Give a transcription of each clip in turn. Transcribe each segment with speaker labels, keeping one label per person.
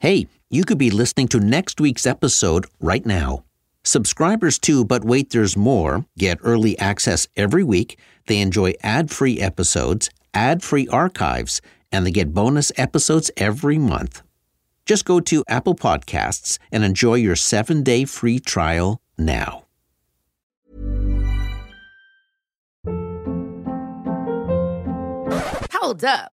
Speaker 1: Hey, you could be listening to next week's episode right now. Subscribers to But Wait There's More get early access every week. They enjoy ad free episodes, ad free archives, and they get bonus episodes every month. Just go to Apple Podcasts and enjoy your seven day free trial now.
Speaker 2: Hold up.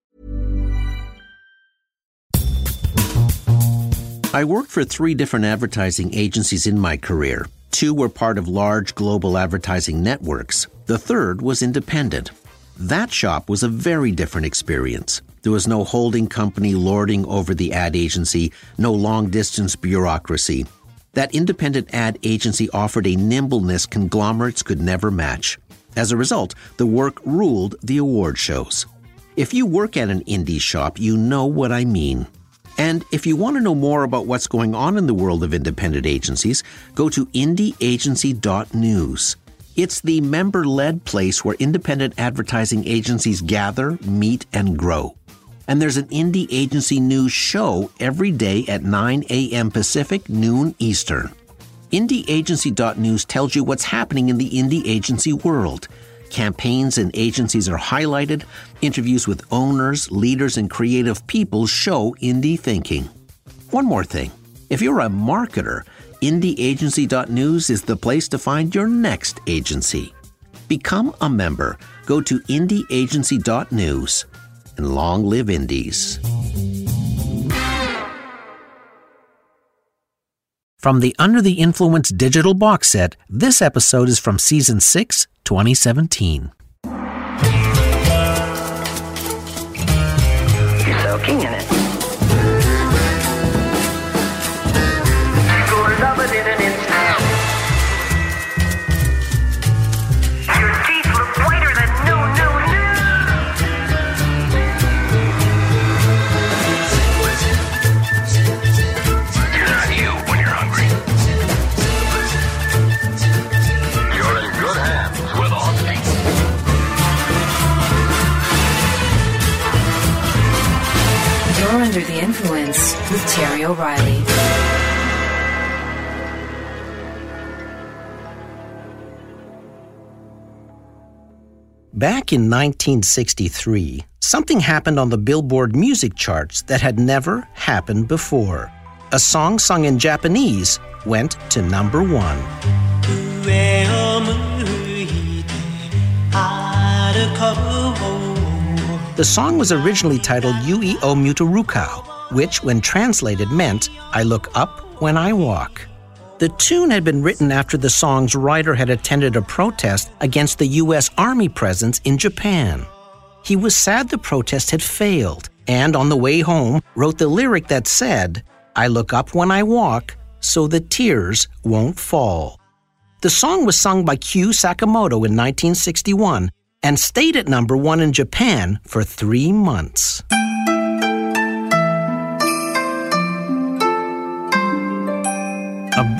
Speaker 1: I worked for three different advertising agencies in my career. Two were part of large global advertising networks. The third was independent. That shop was a very different experience. There was no holding company lording over the ad agency, no long distance bureaucracy. That independent ad agency offered a nimbleness conglomerates could never match. As a result, the work ruled the award shows. If you work at an indie shop, you know what I mean. And if you want to know more about what's going on in the world of independent agencies, go to indieagency.news. It's the member led place where independent advertising agencies gather, meet, and grow. And there's an Indie Agency News show every day at 9 a.m. Pacific, noon Eastern. IndieAgency.news tells you what's happening in the indie agency world. Campaigns and agencies are highlighted. Interviews with owners, leaders, and creative people show indie thinking. One more thing if you're a marketer, IndieAgency.news is the place to find your next agency. Become a member. Go to IndieAgency.news and long live indies. From the Under the Influence digital box set, this episode is from season 6, 2017.
Speaker 3: You're soaking in it.
Speaker 4: O'Reilly.
Speaker 1: Back in 1963, something happened on the Billboard music charts that had never happened before. A song sung in Japanese went to number one. The song was originally titled Ue o Muite Arukō, which, when translated, meant I look up when I walk. The tune had been written after the song's writer had attended a protest against the U.S. Army presence in Japan. He was sad the protest had failed, and on the way home wrote the lyric that said, I look up when I walk, so the tears won't fall. The song was sung by Kyu Sakamoto in 1961 and stayed at number one in Japan for three months.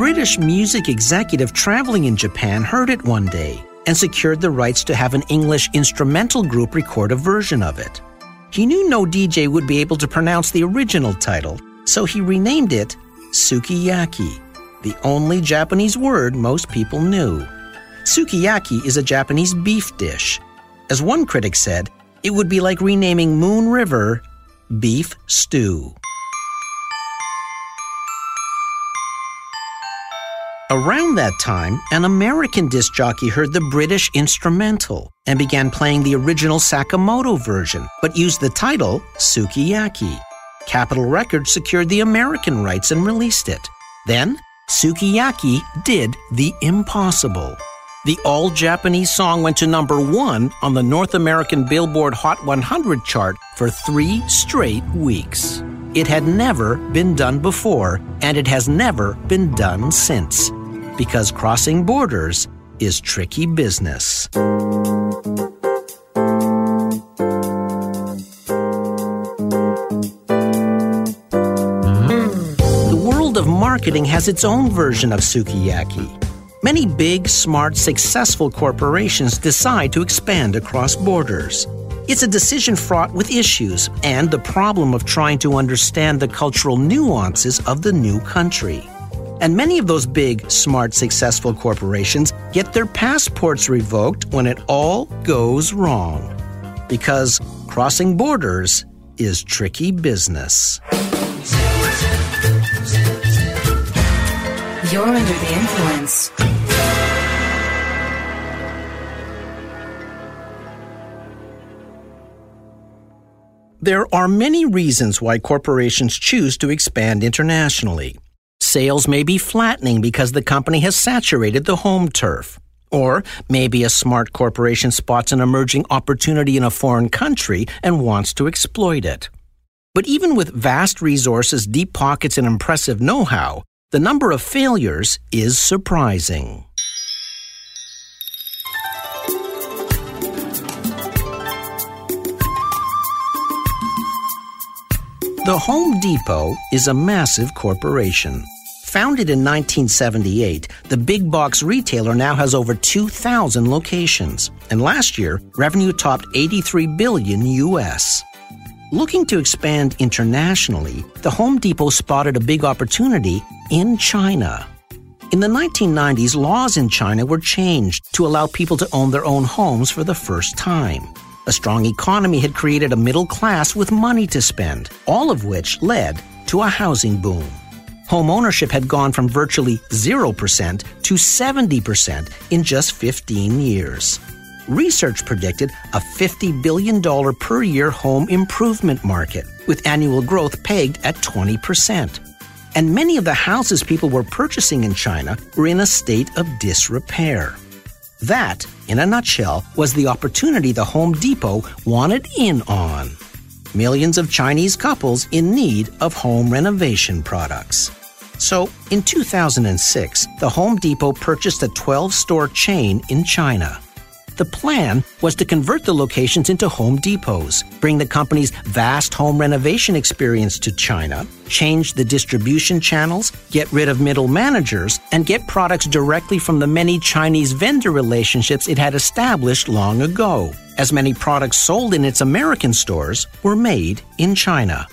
Speaker 1: British music executive traveling in Japan heard it one day and secured the rights to have an English instrumental group record a version of it. He knew no DJ would be able to pronounce the original title, so he renamed it Sukiyaki, the only Japanese word most people knew. Sukiyaki is a Japanese beef dish. As one critic said, it would be like renaming Moon River Beef Stew. Around that time, an American disc jockey heard the British instrumental and began playing the original Sakamoto version, but used the title Sukiyaki. Capitol Records secured the American rights and released it. Then, Sukiyaki did the impossible. The all Japanese song went to number one on the North American Billboard Hot 100 chart for three straight weeks. It had never been done before, and it has never been done since. Because crossing borders is tricky business. The world of marketing has its own version of sukiyaki. Many big, smart, successful corporations decide to expand across borders. It's a decision fraught with issues and the problem of trying to understand the cultural nuances of the new country. And many of those big, smart, successful corporations get their passports revoked when it all goes wrong. Because crossing borders is tricky business.
Speaker 4: You're under the influence.
Speaker 1: There are many reasons why corporations choose to expand internationally. Sales may be flattening because the company has saturated the home turf. Or maybe a smart corporation spots an emerging opportunity in a foreign country and wants to exploit it. But even with vast resources, deep pockets, and impressive know how, the number of failures is surprising. The Home Depot is a massive corporation. Founded in 1978, the big box retailer now has over 2,000 locations, and last year, revenue topped 83 billion US. Looking to expand internationally, the Home Depot spotted a big opportunity in China. In the 1990s, laws in China were changed to allow people to own their own homes for the first time. A strong economy had created a middle class with money to spend, all of which led to a housing boom. Home ownership had gone from virtually 0% to 70% in just 15 years. Research predicted a $50 billion per year home improvement market, with annual growth pegged at 20%. And many of the houses people were purchasing in China were in a state of disrepair. That, in a nutshell, was the opportunity the Home Depot wanted in on. Millions of Chinese couples in need of home renovation products. So, in 2006, the Home Depot purchased a 12 store chain in China. The plan was to convert the locations into Home Depots, bring the company's vast home renovation experience to China, change the distribution channels, get rid of middle managers, and get products directly from the many Chinese vendor relationships it had established long ago, as many products sold in its American stores were made in China.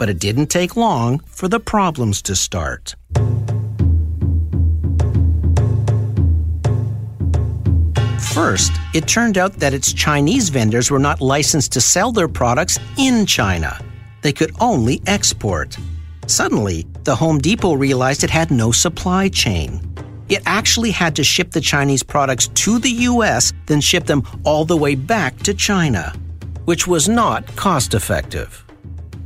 Speaker 1: But it didn't take long for the problems to start. First, it turned out that its Chinese vendors were not licensed to sell their products in China. They could only export. Suddenly, the Home Depot realized it had no supply chain. It actually had to ship the Chinese products to the US, then ship them all the way back to China, which was not cost effective.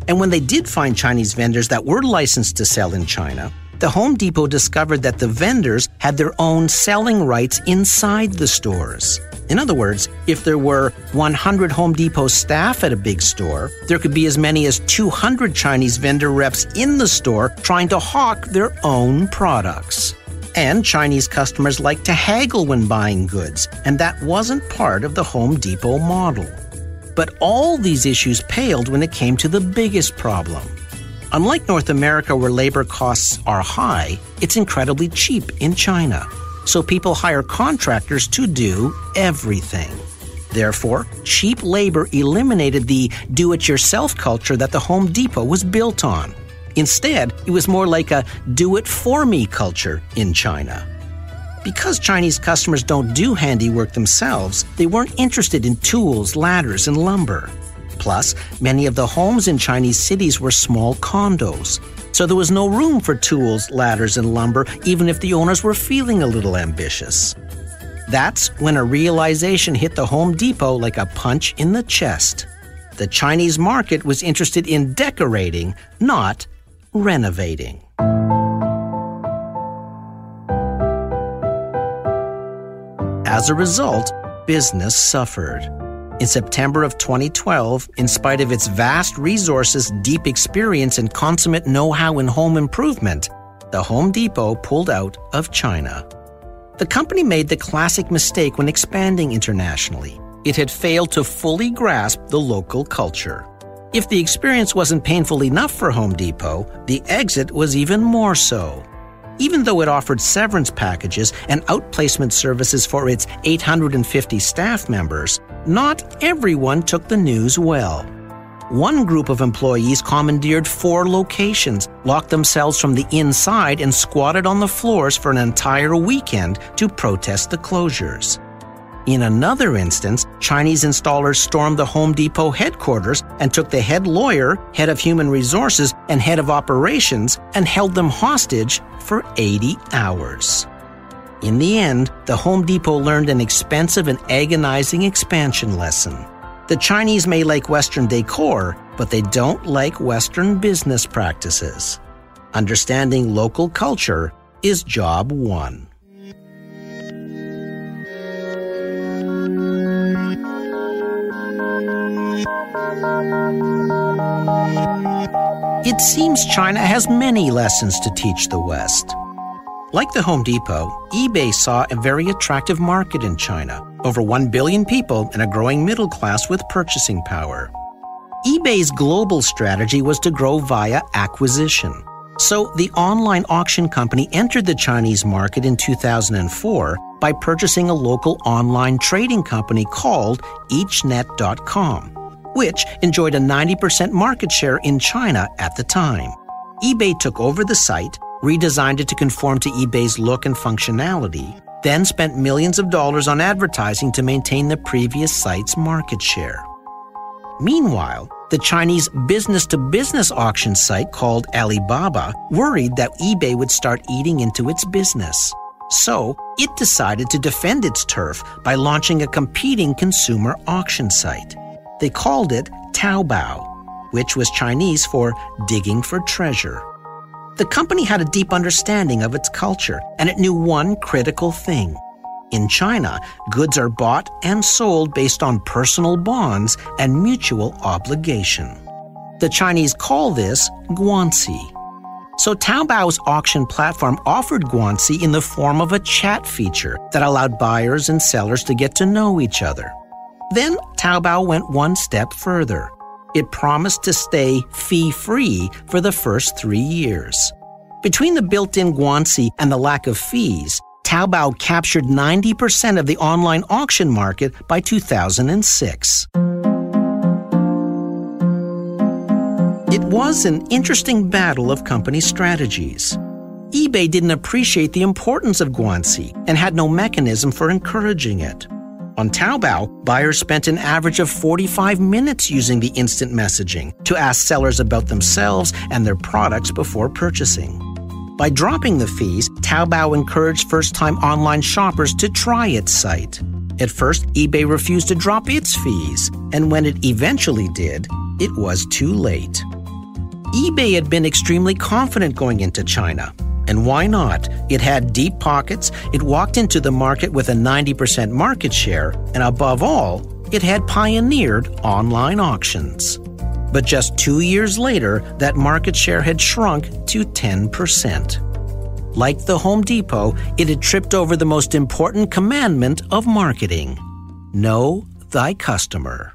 Speaker 1: And when they did find Chinese vendors that were licensed to sell in China, the Home Depot discovered that the vendors had their own selling rights inside the stores. In other words, if there were 100 Home Depot staff at a big store, there could be as many as 200 Chinese vendor reps in the store trying to hawk their own products. And Chinese customers like to haggle when buying goods, and that wasn't part of the Home Depot model. But all these issues paled when it came to the biggest problem. Unlike North America, where labor costs are high, it's incredibly cheap in China. So people hire contractors to do everything. Therefore, cheap labor eliminated the do it yourself culture that the Home Depot was built on. Instead, it was more like a do it for me culture in China. Because Chinese customers don't do handiwork themselves, they weren't interested in tools, ladders, and lumber. Plus, many of the homes in Chinese cities were small condos. So there was no room for tools, ladders, and lumber, even if the owners were feeling a little ambitious. That's when a realization hit the Home Depot like a punch in the chest. The Chinese market was interested in decorating, not renovating. As a result, business suffered. In September of 2012, in spite of its vast resources, deep experience, and consummate know how in home improvement, the Home Depot pulled out of China. The company made the classic mistake when expanding internationally. It had failed to fully grasp the local culture. If the experience wasn't painful enough for Home Depot, the exit was even more so. Even though it offered severance packages and outplacement services for its 850 staff members, not everyone took the news well. One group of employees commandeered four locations, locked themselves from the inside, and squatted on the floors for an entire weekend to protest the closures. In another instance, Chinese installers stormed the Home Depot headquarters and took the head lawyer, head of human resources, and head of operations and held them hostage for 80 hours. In the end, the Home Depot learned an expensive and agonizing expansion lesson. The Chinese may like Western decor, but they don't like Western business practices. Understanding local culture is job one. It seems China has many lessons to teach the West. Like the Home Depot, eBay saw a very attractive market in China over 1 billion people and a growing middle class with purchasing power. eBay's global strategy was to grow via acquisition. So the online auction company entered the Chinese market in 2004 by purchasing a local online trading company called eachnet.com which enjoyed a 90% market share in China at the time. eBay took over the site, redesigned it to conform to eBay's look and functionality, then spent millions of dollars on advertising to maintain the previous site's market share. Meanwhile, the Chinese business to business auction site called Alibaba worried that eBay would start eating into its business. So, it decided to defend its turf by launching a competing consumer auction site. They called it Taobao, which was Chinese for digging for treasure. The company had a deep understanding of its culture, and it knew one critical thing. In China, goods are bought and sold based on personal bonds and mutual obligation. The Chinese call this guanxi. So Taobao's auction platform offered guanxi in the form of a chat feature that allowed buyers and sellers to get to know each other. Then Taobao went one step further. It promised to stay fee free for the first three years. Between the built in guanxi and the lack of fees, Taobao captured 90% of the online auction market by 2006. It was an interesting battle of company strategies. eBay didn't appreciate the importance of guanxi and had no mechanism for encouraging it. On Taobao, buyers spent an average of 45 minutes using the instant messaging to ask sellers about themselves and their products before purchasing. By dropping the fees, Taobao encouraged first time online shoppers to try its site. At first, eBay refused to drop its fees, and when it eventually did, it was too late. eBay had been extremely confident going into China. And why not? It had deep pockets, it walked into the market with a 90% market share, and above all, it had pioneered online auctions. But just two years later, that market share had shrunk to 10%. Like the Home Depot, it had tripped over the most important commandment of marketing know thy customer.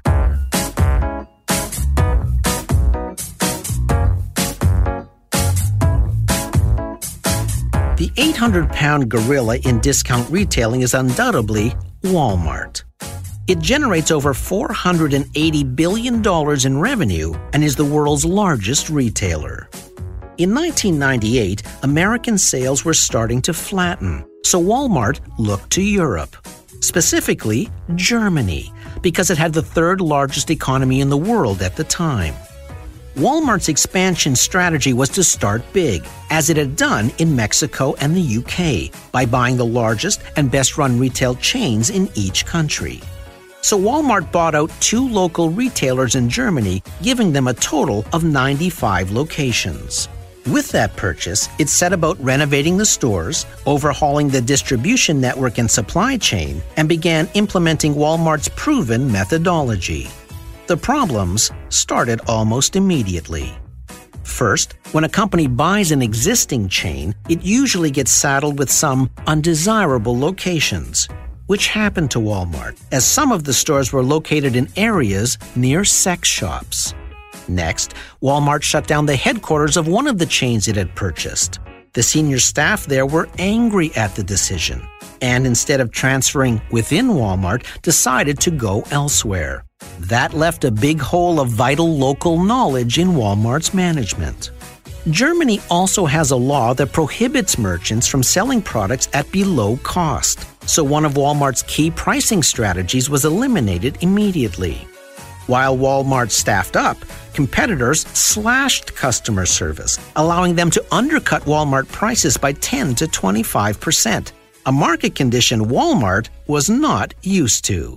Speaker 1: The 800 pound gorilla in discount retailing is undoubtedly Walmart. It generates over $480 billion in revenue and is the world's largest retailer. In 1998, American sales were starting to flatten, so Walmart looked to Europe. specifically Germany, because it had the third largest economy in the world at the time. Walmart's expansion strategy was to start big, as it had done in Mexico and the UK, by buying the largest and best run retail chains in each country. So Walmart bought out two local retailers in Germany, giving them a total of 95 locations. With that purchase, it set about renovating the stores, overhauling the distribution network and supply chain, and began implementing Walmart's proven methodology. The problems started almost immediately. First, when a company buys an existing chain, it usually gets saddled with some undesirable locations, which happened to Walmart, as some of the stores were located in areas near sex shops. Next, Walmart shut down the headquarters of one of the chains it had purchased. The senior staff there were angry at the decision, and instead of transferring within Walmart, decided to go elsewhere. That left a big hole of vital local knowledge in Walmart's management. Germany also has a law that prohibits merchants from selling products at below cost, so one of Walmart's key pricing strategies was eliminated immediately. While Walmart staffed up, competitors slashed customer service, allowing them to undercut Walmart prices by 10 to 25%, a market condition Walmart was not used to.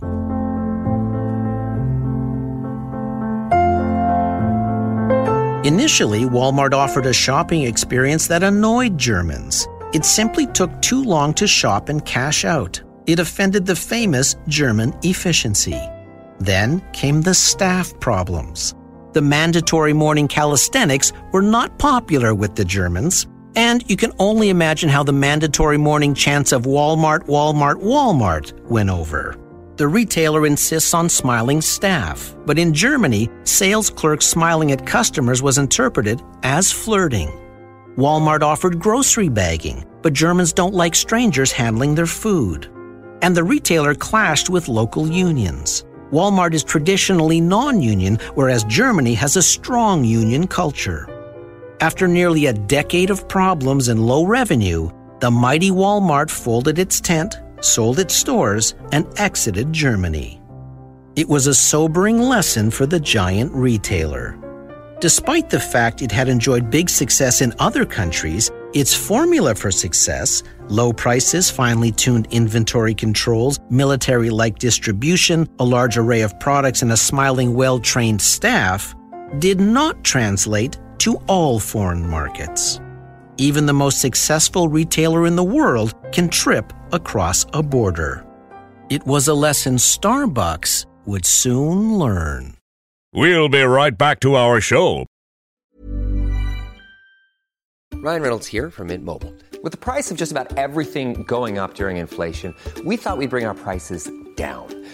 Speaker 1: Initially, Walmart offered a shopping experience that annoyed Germans. It simply took too long to shop and cash out. It offended the famous German efficiency. Then came the staff problems. The mandatory morning calisthenics were not popular with the Germans, and you can only imagine how the mandatory morning chants of Walmart, Walmart, Walmart went over. The retailer insists on smiling staff, but in Germany, sales clerks smiling at customers was interpreted as flirting. Walmart offered grocery bagging, but Germans don't like strangers handling their food. And the retailer clashed with local unions. Walmart is traditionally non union, whereas Germany has a strong union culture. After nearly a decade of problems and low revenue, the mighty Walmart folded its tent, sold its stores, and exited Germany. It was a sobering lesson for the giant retailer. Despite the fact it had enjoyed big success in other countries, its formula for success low prices, finely tuned inventory controls, military like distribution, a large array of products, and a smiling, well trained staff did not translate to all foreign markets. Even the most successful retailer in the world can trip across a border. It was a lesson Starbucks would soon learn.
Speaker 5: We'll be right back to our show.
Speaker 6: Ryan Reynolds here from Mint Mobile. With the price of just about everything going up during inflation, we thought we'd bring our prices down.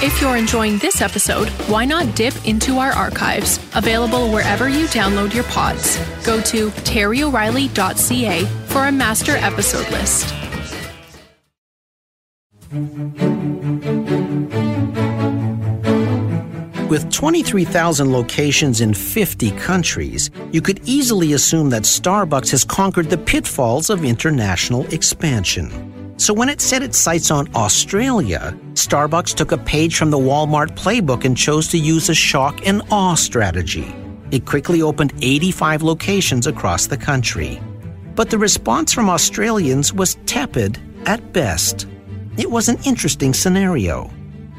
Speaker 7: If you're enjoying this episode, why not dip into our archives, available wherever you download your pods. Go to terryoreilly.ca for a master episode list.
Speaker 1: With 23,000 locations in 50 countries, you could easily assume that Starbucks has conquered the pitfalls of international expansion. So when it set its sights on Australia, Starbucks took a page from the Walmart playbook and chose to use a shock and awe strategy. It quickly opened 85 locations across the country. But the response from Australians was tepid at best. It was an interesting scenario.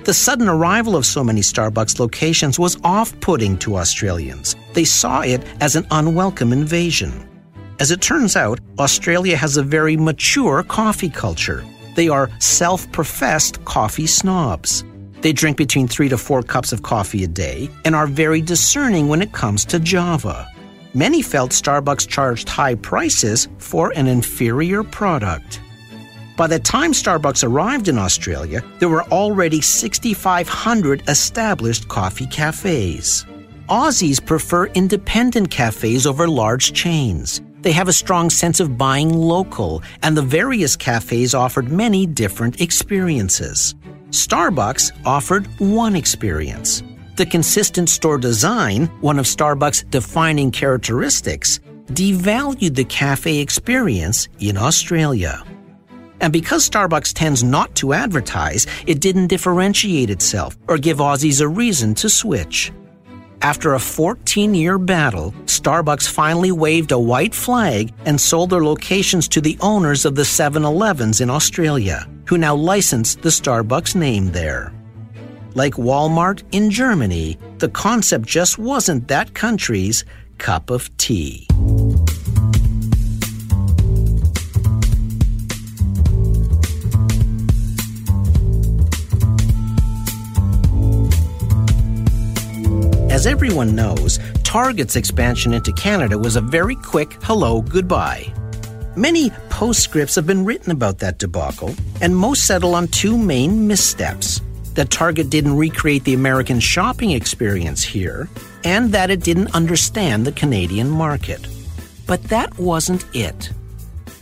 Speaker 1: The sudden arrival of so many Starbucks locations was off putting to Australians. They saw it as an unwelcome invasion. As it turns out, Australia has a very mature coffee culture. They are self professed coffee snobs. They drink between three to four cups of coffee a day and are very discerning when it comes to Java. Many felt Starbucks charged high prices for an inferior product. By the time Starbucks arrived in Australia, there were already 6,500 established coffee cafes. Aussies prefer independent cafes over large chains. They have a strong sense of buying local, and the various cafes offered many different experiences. Starbucks offered one experience. The consistent store design, one of Starbucks' defining characteristics, devalued the cafe experience in Australia. And because Starbucks tends not to advertise, it didn't differentiate itself or give Aussies a reason to switch. After a 14 year battle, Starbucks finally waved a white flag and sold their locations to the owners of the 7 Elevens in Australia, who now license the Starbucks name there. Like Walmart in Germany, the concept just wasn't that country's cup of tea. As everyone knows, Target's expansion into Canada was a very quick hello goodbye. Many postscripts have been written about that debacle, and most settle on two main missteps that Target didn't recreate the American shopping experience here, and that it didn't understand the Canadian market. But that wasn't it.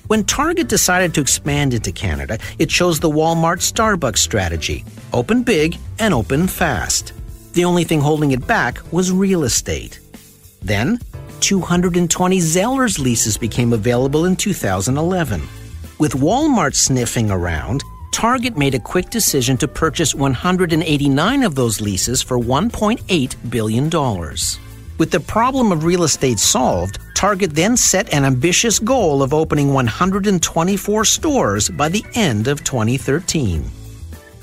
Speaker 1: When Target decided to expand into Canada, it chose the Walmart Starbucks strategy open big and open fast. The only thing holding it back was real estate. Then, 220 Zellers leases became available in 2011. With Walmart sniffing around, Target made a quick decision to purchase 189 of those leases for $1.8 billion. With the problem of real estate solved, Target then set an ambitious goal of opening 124 stores by the end of 2013.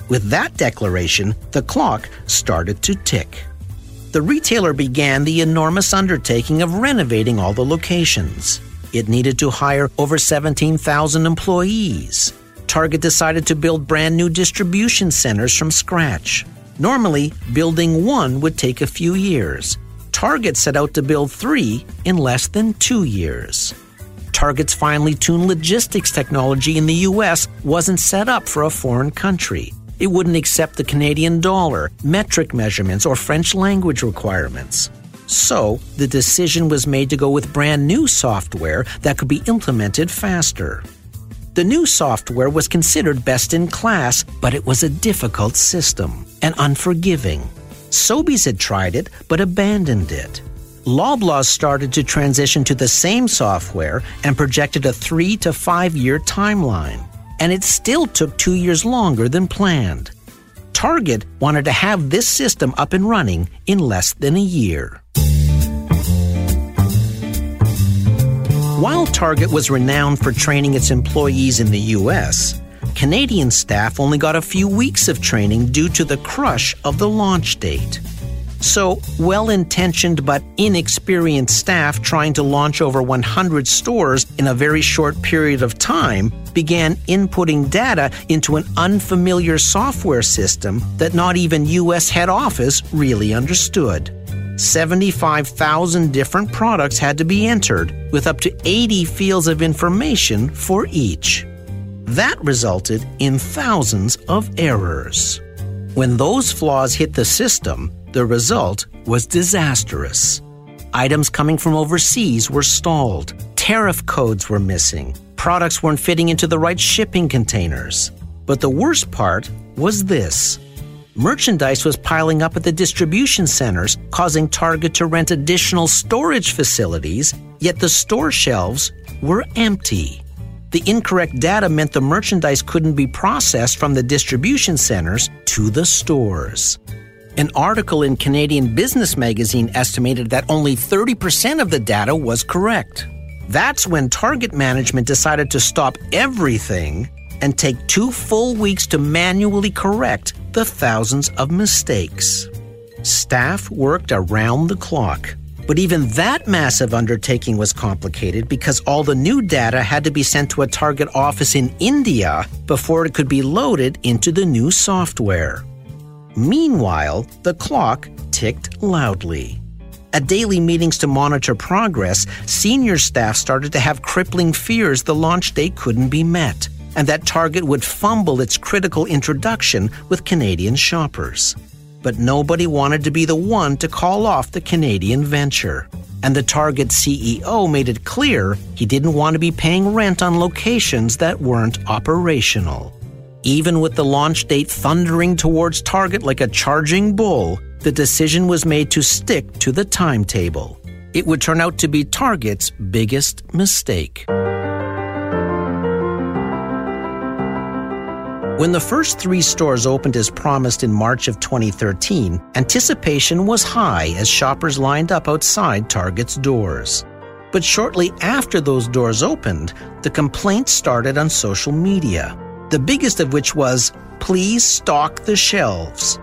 Speaker 1: With that declaration, the clock started to tick. The retailer began the enormous undertaking of renovating all the locations. It needed to hire over 17,000 employees. Target decided to build brand new distribution centers from scratch. Normally, building one would take a few years. Target set out to build three in less than two years. Target's finely tuned logistics technology in the US wasn't set up for a foreign country. It wouldn't accept the Canadian dollar, metric measurements, or French language requirements. So, the decision was made to go with brand new software that could be implemented faster. The new software was considered best in class, but it was a difficult system and unforgiving. Sobeys had tried it, but abandoned it. Loblaws started to transition to the same software and projected a three to five year timeline and it still took two years longer than planned. Target wanted to have this system up and running in less than a year. While Target was renowned for training its employees in the US, Canadian staff only got a few weeks of training due to the crush of the launch date. So, well intentioned but inexperienced staff trying to launch over 100 stores in a very short period of time began inputting data into an unfamiliar software system that not even US head office really understood. 75,000 different products had to be entered, with up to 80 fields of information for each. That resulted in thousands of errors. When those flaws hit the system, the result was disastrous. Items coming from overseas were stalled, tariff codes were missing, products weren't fitting into the right shipping containers. But the worst part was this merchandise was piling up at the distribution centers, causing Target to rent additional storage facilities, yet the store shelves were empty. The incorrect data meant the merchandise couldn't be processed from the distribution centers to the stores. An article in Canadian Business Magazine estimated that only 30% of the data was correct. That's when Target management decided to stop everything and take two full weeks to manually correct the thousands of mistakes. Staff worked around the clock. But even that massive undertaking was complicated because all the new data had to be sent to a Target office in India before it could be loaded into the new software. Meanwhile, the clock ticked loudly. At daily meetings to monitor progress, senior staff started to have crippling fears the launch date couldn't be met and that Target would fumble its critical introduction with Canadian shoppers. But nobody wanted to be the one to call off the Canadian venture. And the Target CEO made it clear he didn't want to be paying rent on locations that weren't operational. Even with the launch date thundering towards Target like a charging bull, the decision was made to stick to the timetable. It would turn out to be Target's biggest mistake. When the first three stores opened as promised in March of 2013, anticipation was high as shoppers lined up outside Target's doors. But shortly after those doors opened, the complaints started on social media, the biggest of which was, Please stock the shelves.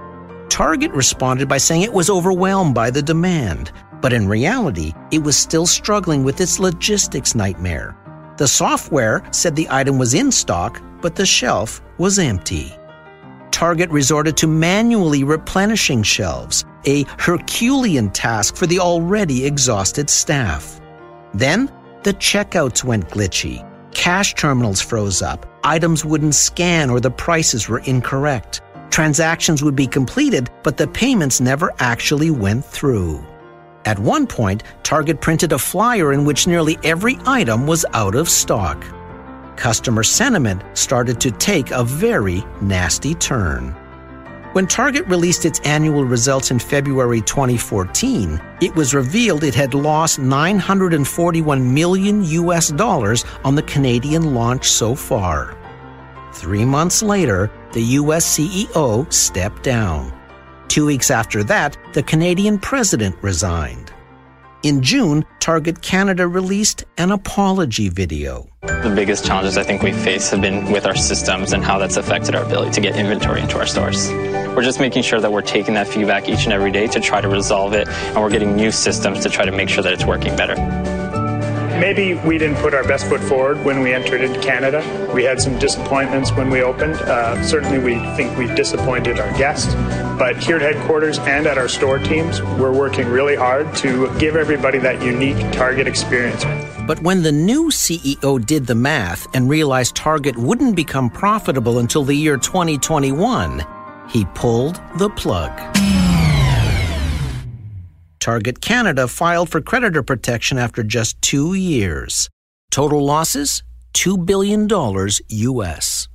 Speaker 1: Target responded by saying it was overwhelmed by the demand, but in reality, it was still struggling with its logistics nightmare. The software said the item was in stock, but the shelf was empty. Target resorted to manually replenishing shelves, a Herculean task for the already exhausted staff. Then, the checkouts went glitchy. Cash terminals froze up, items wouldn't scan or the prices were incorrect. Transactions would be completed, but the payments never actually went through. At one point, Target printed a flyer in which nearly every item was out of stock customer sentiment started to take a very nasty turn. When Target released its annual results in February 2014, it was revealed it had lost 941 million US dollars on the Canadian launch so far. Three months later, the US CEO stepped down. Two weeks after that, the Canadian president resigned. In June, Target Canada released an apology video.
Speaker 8: The biggest challenges I think we face have been with our systems and how that's affected our ability to get inventory into our stores. We're just making sure that we're taking that feedback each and every day to try to resolve it, and we're getting new systems to try to make sure that it's working better.
Speaker 9: Maybe we didn't put our best foot forward when we entered into Canada. We had some disappointments when we opened. Uh, certainly, we think we disappointed our guests. But here at headquarters and at our store teams, we're working really hard to give everybody that unique Target experience.
Speaker 1: But when the new CEO did the math and realized Target wouldn't become profitable until the year 2021, he pulled the plug. Target Canada filed for creditor protection after just two years. Total losses? $2 billion US.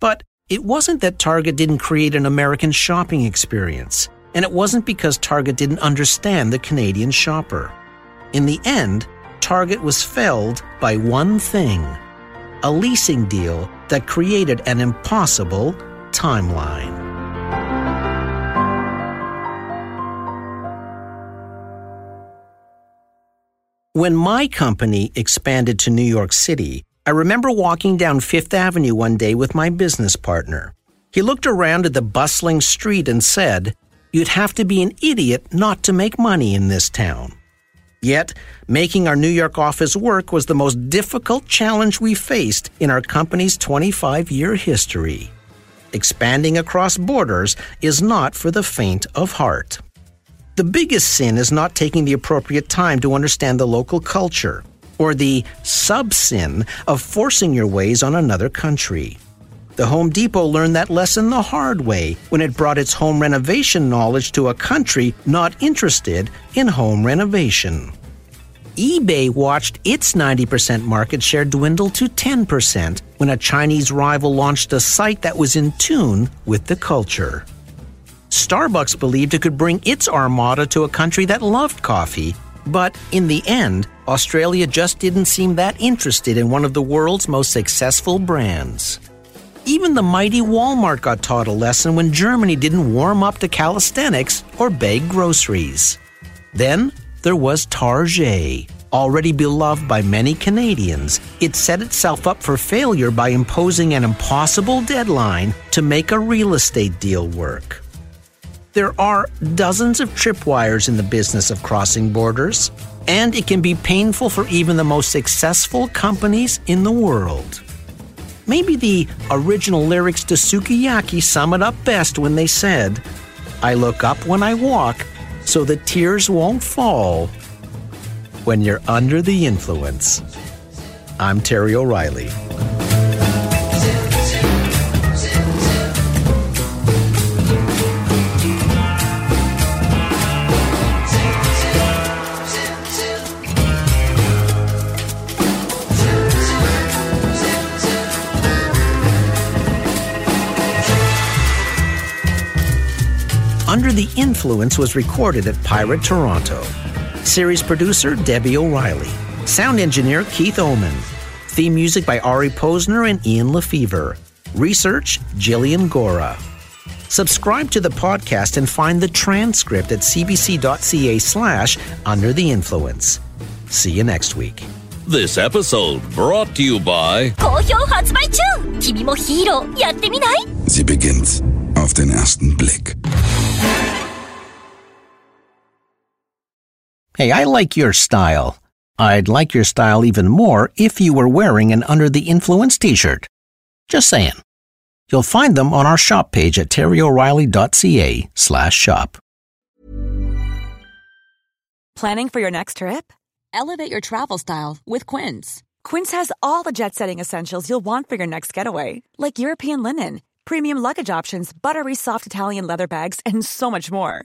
Speaker 1: But it wasn't that Target didn't create an American shopping experience, and it wasn't because Target didn't understand the Canadian shopper. In the end, Target was felled by one thing a leasing deal that created an impossible timeline. When my company expanded to New York City, I remember walking down Fifth Avenue one day with my business partner. He looked around at the bustling street and said, You'd have to be an idiot not to make money in this town. Yet, making our New York office work was the most difficult challenge we faced in our company's 25 year history. Expanding across borders is not for the faint of heart. The biggest sin is not taking the appropriate time to understand the local culture, or the sub sin of forcing your ways on another country. The Home Depot learned that lesson the hard way when it brought its home renovation knowledge to a country not interested in home renovation. eBay watched its 90% market share dwindle to 10% when a Chinese rival launched a site that was in tune with the culture. Starbucks believed it could bring its armada to a country that loved coffee, but in the end, Australia just didn't seem that interested in one of the world's most successful brands. Even the mighty Walmart got taught a lesson when Germany didn't warm up to calisthenics or bag groceries. Then there was Target. Already beloved by many Canadians, it set itself up for failure by imposing an impossible deadline to make a real estate deal work. There are dozens of tripwires in the business of crossing borders, and it can be painful for even the most successful companies in the world. Maybe the original lyrics to Sukiyaki sum it up best when they said, I look up when I walk so the tears won't fall when you're under the influence. I'm Terry O'Reilly. Influence was recorded at Pirate Toronto. Series producer Debbie O'Reilly. Sound engineer Keith Oman. Theme music by Ari Posner and Ian LeFeuvre. Research Jillian Gora. Subscribe to the podcast and find the transcript at cbc.ca slash under the influence. See you next week.
Speaker 5: This episode brought to you by
Speaker 10: Sie beginnt auf den ersten Blick.
Speaker 1: Hey, I like your style. I'd like your style even more if you were wearing an Under the Influence t shirt. Just saying. You'll find them on our shop page at terryoreilly.ca slash shop.
Speaker 11: Planning for your next trip? Elevate your travel style with Quince. Quince has all the jet setting essentials you'll want for your next getaway, like European linen, premium luggage options, buttery soft Italian leather bags, and so much more.